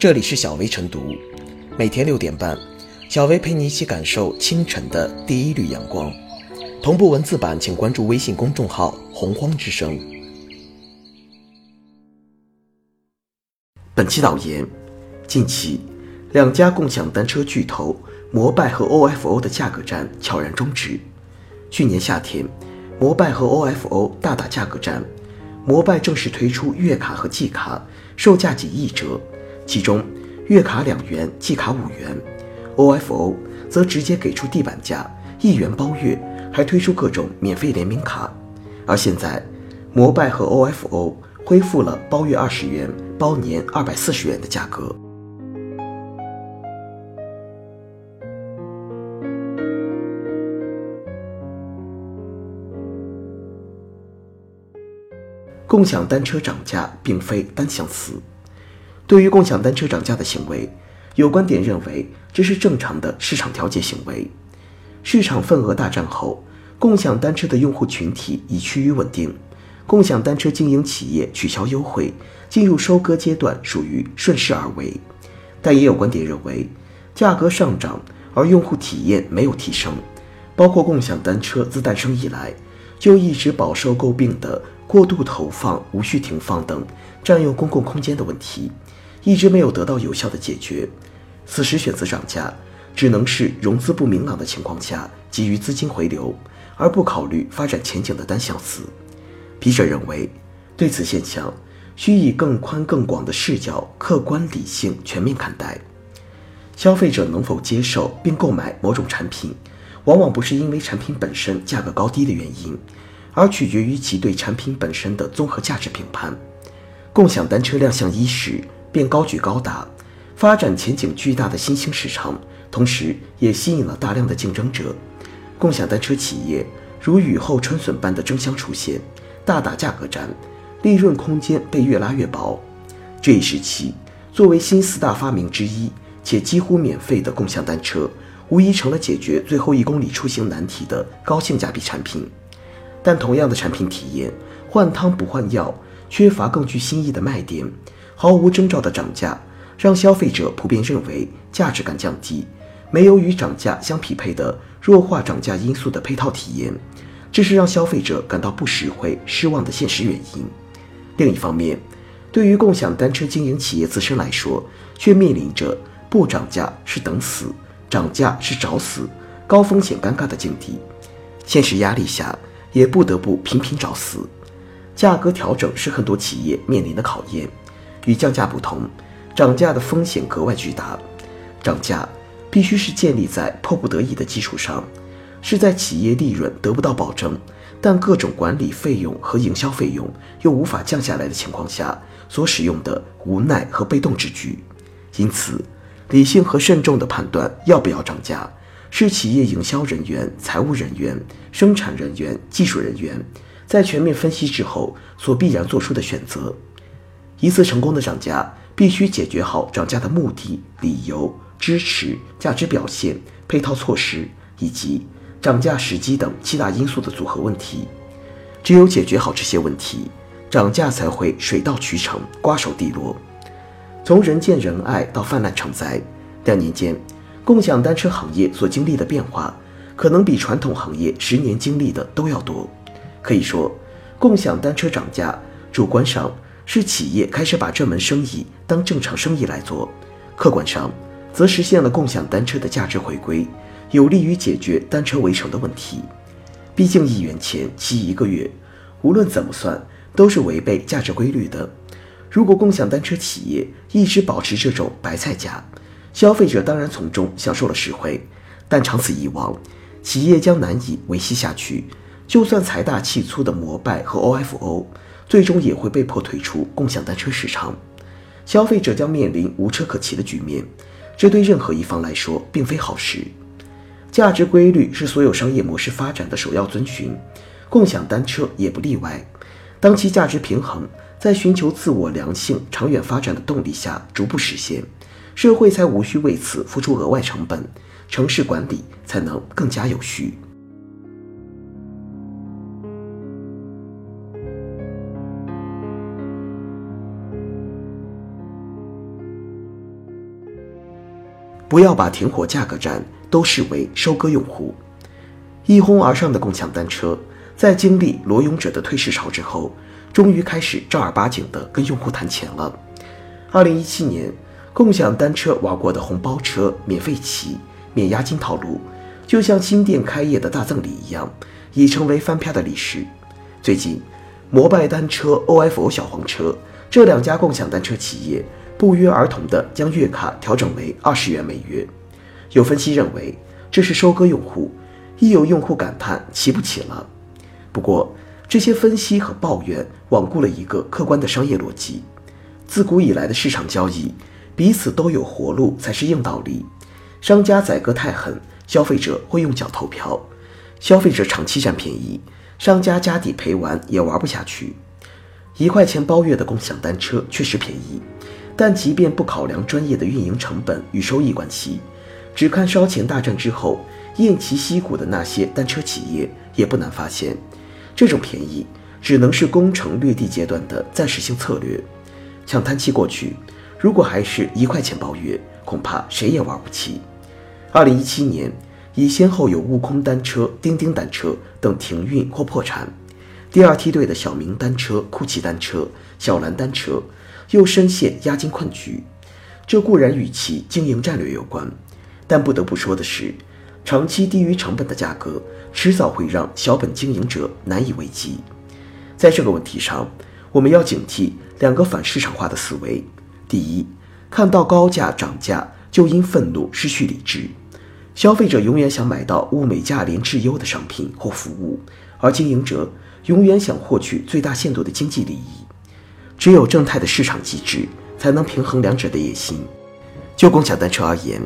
这里是小薇晨读，每天六点半，小薇陪你一起感受清晨的第一缕阳光。同步文字版，请关注微信公众号“洪荒之声”。本期导言：近期，两家共享单车巨头摩拜和 OFO 的价格战悄然终止。去年夏天，摩拜和 OFO 大打价格战。摩拜正式推出月卡和季卡，售价仅一折，其中月卡两元，季卡五元。OFO 则直接给出地板价，一元包月，还推出各种免费联名卡。而现在，摩拜和 OFO 恢复了包月二十元、包年二百四十元的价格。共享单车涨价并非单相思。对于共享单车涨价的行为，有观点认为这是正常的市场调节行为。市场份额大战后，共享单车的用户群体已趋于稳定，共享单车经营企业取消优惠，进入收割阶段，属于顺势而为。但也有观点认为，价格上涨而用户体验没有提升，包括共享单车自诞生以来就一直饱受诟病的。过度投放、无序停放等占用公共空间的问题，一直没有得到有效的解决。此时选择涨价，只能是融资不明朗的情况下急于资金回流，而不考虑发展前景的单相思。笔者认为，对此现象需以更宽更广的视角，客观理性全面看待。消费者能否接受并购买某种产品，往往不是因为产品本身价格高低的原因。而取决于其对产品本身的综合价值评判。共享单车亮相伊始，便高举高打，发展前景巨大的新兴市场，同时也吸引了大量的竞争者。共享单车企业如雨后春笋般的争相出现，大打价格战，利润空间被越拉越薄。这一时期，作为新四大发明之一且几乎免费的共享单车，无疑成了解决最后一公里出行难题的高性价比产品。但同样的产品体验，换汤不换药，缺乏更具新意的卖点，毫无征兆的涨价，让消费者普遍认为价值感降低，没有与涨价相匹配的弱化涨价因素的配套体验，这是让消费者感到不实惠、失望的现实原因。另一方面，对于共享单车经营企业自身来说，却面临着不涨价是等死，涨价是找死，高风险尴尬的境地。现实压力下。也不得不频频找死，价格调整是很多企业面临的考验。与降价不同，涨价的风险格外巨大。涨价必须是建立在迫不得已的基础上，是在企业利润得不到保证，但各种管理费用和营销费用又无法降下来的情况下所使用的无奈和被动之举。因此，理性和慎重的判断要不要涨价。是企业营销人员、财务人员、生产人员、技术人员在全面分析之后所必然做出的选择。一次成功的涨价，必须解决好涨价的目的、理由、支持、价值表现、配套措施以及涨价时机等七大因素的组合问题。只有解决好这些问题，涨价才会水到渠成、瓜熟蒂落。从人见人爱到泛滥成灾，两年间。共享单车行业所经历的变化，可能比传统行业十年经历的都要多。可以说，共享单车涨价，主观上是企业开始把这门生意当正常生意来做；客观上，则实现了共享单车的价值回归，有利于解决单车围城的问题。毕竟一元钱骑一个月，无论怎么算，都是违背价值规律的。如果共享单车企业一直保持这种白菜价，消费者当然从中享受了实惠，但长此以往，企业将难以维系下去。就算财大气粗的摩拜和 OFO，最终也会被迫退出共享单车市场，消费者将面临无车可骑的局面。这对任何一方来说并非好事。价值规律是所有商业模式发展的首要遵循，共享单车也不例外。当其价值平衡在寻求自我良性、长远发展的动力下逐步实现。社会才无需为此付出额外成本，城市管理才能更加有序。不要把停火价格战都视为收割用户。一哄而上的共享单车，在经历裸泳者的退市潮之后，终于开始正儿八经的跟用户谈钱了。二零一七年，共享单车玩过的红包车、免费骑、免押金套路，就像新店开业的大赠礼一样，已成为翻篇的历史。最近，摩拜单车、OFO 小黄车这两家共享单车企业不约而同地将月卡调整为二十元每月。有分析认为，这是收割用户。亦有用户感叹骑不起了。不过，这些分析和抱怨罔顾了一个客观的商业逻辑：自古以来的市场交易，彼此都有活路才是硬道理。商家宰割太狠，消费者会用脚投票；消费者长期占便宜，商家家底赔完也玩不下去。一块钱包月的共享单车确实便宜，但即便不考量专业的运营成本与收益关系，只看烧钱大战之后。偃旗息鼓的那些单车企业也不难发现，这种便宜只能是攻城略地阶段的暂时性策略。抢滩期过去，如果还是一块钱包月，恐怕谁也玩不起。二零一七年，已先后有悟空单车、钉钉单车等停运或破产，第二梯队的小明单车、酷奇单车、小蓝单车又深陷押金困局。这固然与其经营战略有关，但不得不说的是。长期低于成本的价格，迟早会让小本经营者难以为继。在这个问题上，我们要警惕两个反市场化的思维：第一，看到高价涨价就因愤怒失去理智；消费者永远想买到物美价廉质优的商品或服务，而经营者永远想获取最大限度的经济利益。只有正态的市场机制，才能平衡两者的野心。就共享单车而言。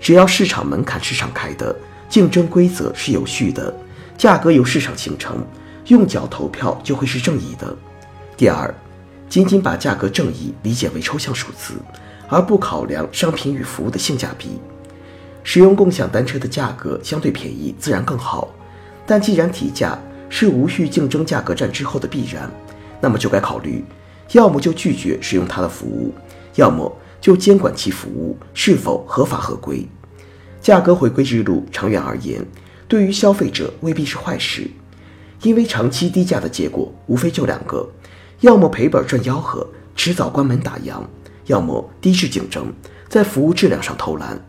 只要市场门槛是敞开的，竞争规则是有序的，价格由市场形成，用脚投票就会是正义的。第二，仅仅把价格正义理解为抽象数字，而不考量商品与服务的性价比，使用共享单车的价格相对便宜自然更好。但既然提价是无序竞争价格战之后的必然，那么就该考虑，要么就拒绝使用它的服务，要么。就监管其服务是否合法合规，价格回归之路，长远而言，对于消费者未必是坏事，因为长期低价的结果无非就两个：要么赔本赚吆喝，迟早关门打烊；要么低质竞争，在服务质量上偷懒。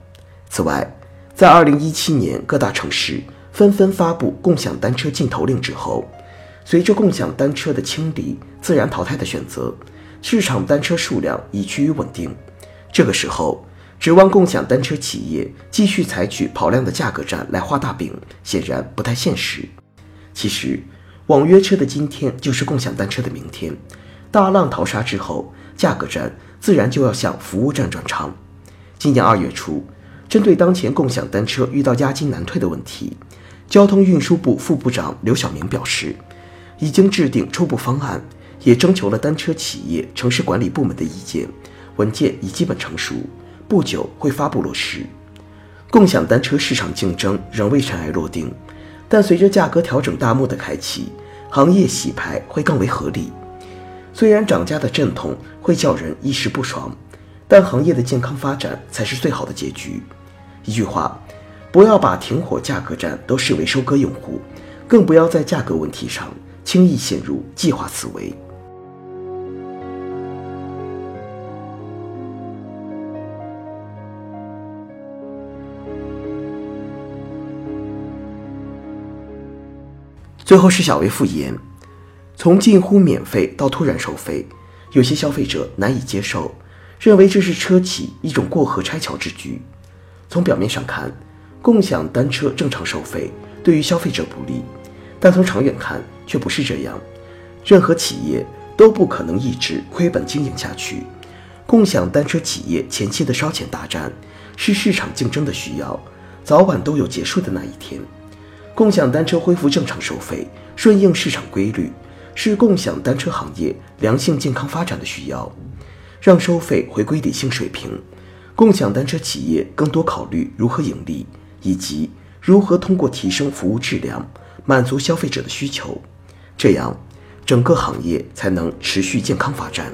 此外，在二零一七年各大城市纷纷发布共享单车禁投令之后，随着共享单车的清理、自然淘汰的选择，市场单车数量已趋于稳定。这个时候，指望共享单车企业继续采取跑量的价格战来画大饼，显然不太现实。其实，网约车的今天就是共享单车的明天。大浪淘沙之后，价格战自然就要向服务战转场。今年二月初，针对当前共享单车遇到押金难退的问题，交通运输部副部长刘晓明表示，已经制定初步方案，也征求了单车企业、城市管理部门的意见。文件已基本成熟，不久会发布落实。共享单车市场竞争仍未尘埃落定，但随着价格调整大幕的开启，行业洗牌会更为合理。虽然涨价的阵痛会叫人一时不爽，但行业的健康发展才是最好的结局。一句话，不要把停火价格战都视为收割用户，更不要在价格问题上轻易陷入计划思维。最后是小微复言，从近乎免费到突然收费，有些消费者难以接受，认为这是车企一种过河拆桥之举。从表面上看，共享单车正常收费对于消费者不利，但从长远看却不是这样。任何企业都不可能一直亏本经营下去，共享单车企业前期的烧钱大战是市场竞争的需要，早晚都有结束的那一天。共享单车恢复正常收费，顺应市场规律，是共享单车行业良性健康发展的需要。让收费回归理性水平，共享单车企业更多考虑如何盈利，以及如何通过提升服务质量满足消费者的需求，这样整个行业才能持续健康发展。